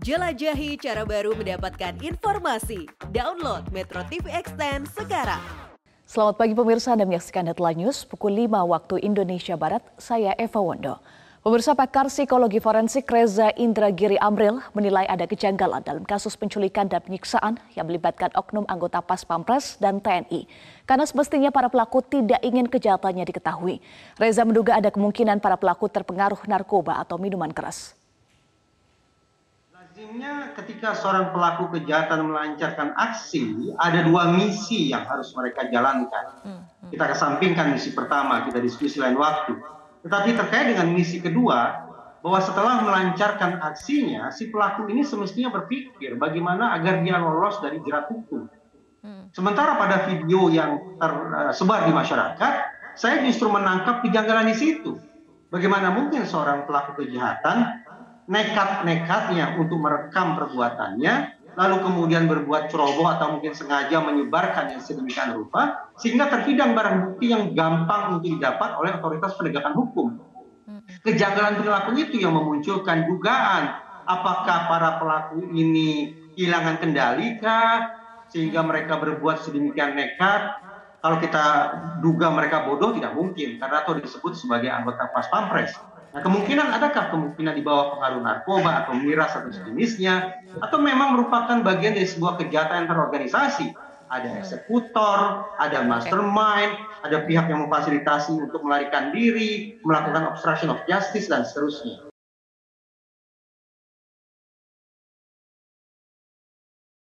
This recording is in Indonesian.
Jelajahi cara baru mendapatkan informasi. Download Metro TV Extend sekarang. Selamat pagi pemirsa, Anda menyaksikan Headline News pukul 5 waktu Indonesia Barat. Saya Eva Wondo. Pemirsa pakar psikologi forensik Reza Indragiri Amril menilai ada kejanggalan dalam kasus penculikan dan penyiksaan yang melibatkan oknum anggota Pas Pampres dan TNI. Karena semestinya para pelaku tidak ingin kejahatannya diketahui. Reza menduga ada kemungkinan para pelaku terpengaruh narkoba atau minuman keras. Lazimnya ketika seorang pelaku kejahatan melancarkan aksi, ada dua misi yang harus mereka jalankan. Kita kesampingkan misi pertama, kita diskusi lain waktu tetapi terkait dengan misi kedua, bahwa setelah melancarkan aksinya, si pelaku ini semestinya berpikir bagaimana agar dia lolos dari jerat hukum. Sementara pada video yang tersebar di masyarakat, saya justru menangkap kejanggalan di situ. Bagaimana mungkin seorang pelaku kejahatan nekat-nekatnya untuk merekam perbuatannya, lalu kemudian berbuat ceroboh atau mungkin sengaja menyebarkan yang sedemikian rupa, sehingga terhidang barang bukti yang gampang untuk didapat oleh otoritas penegakan hukum. Kejanggalan perilaku itu yang memunculkan dugaan apakah para pelaku ini kehilangan kendali kah sehingga mereka berbuat sedemikian nekat. Kalau kita duga mereka bodoh tidak mungkin karena atau disebut sebagai anggota pas pampres Nah, kemungkinan adakah kemungkinan di bawah pengaruh narkoba atau miras atau sejenisnya, atau memang merupakan bagian dari sebuah kejahatan yang terorganisasi? Ada eksekutor, ada mastermind, ada pihak yang memfasilitasi untuk melarikan diri, melakukan obstruction of justice dan seterusnya.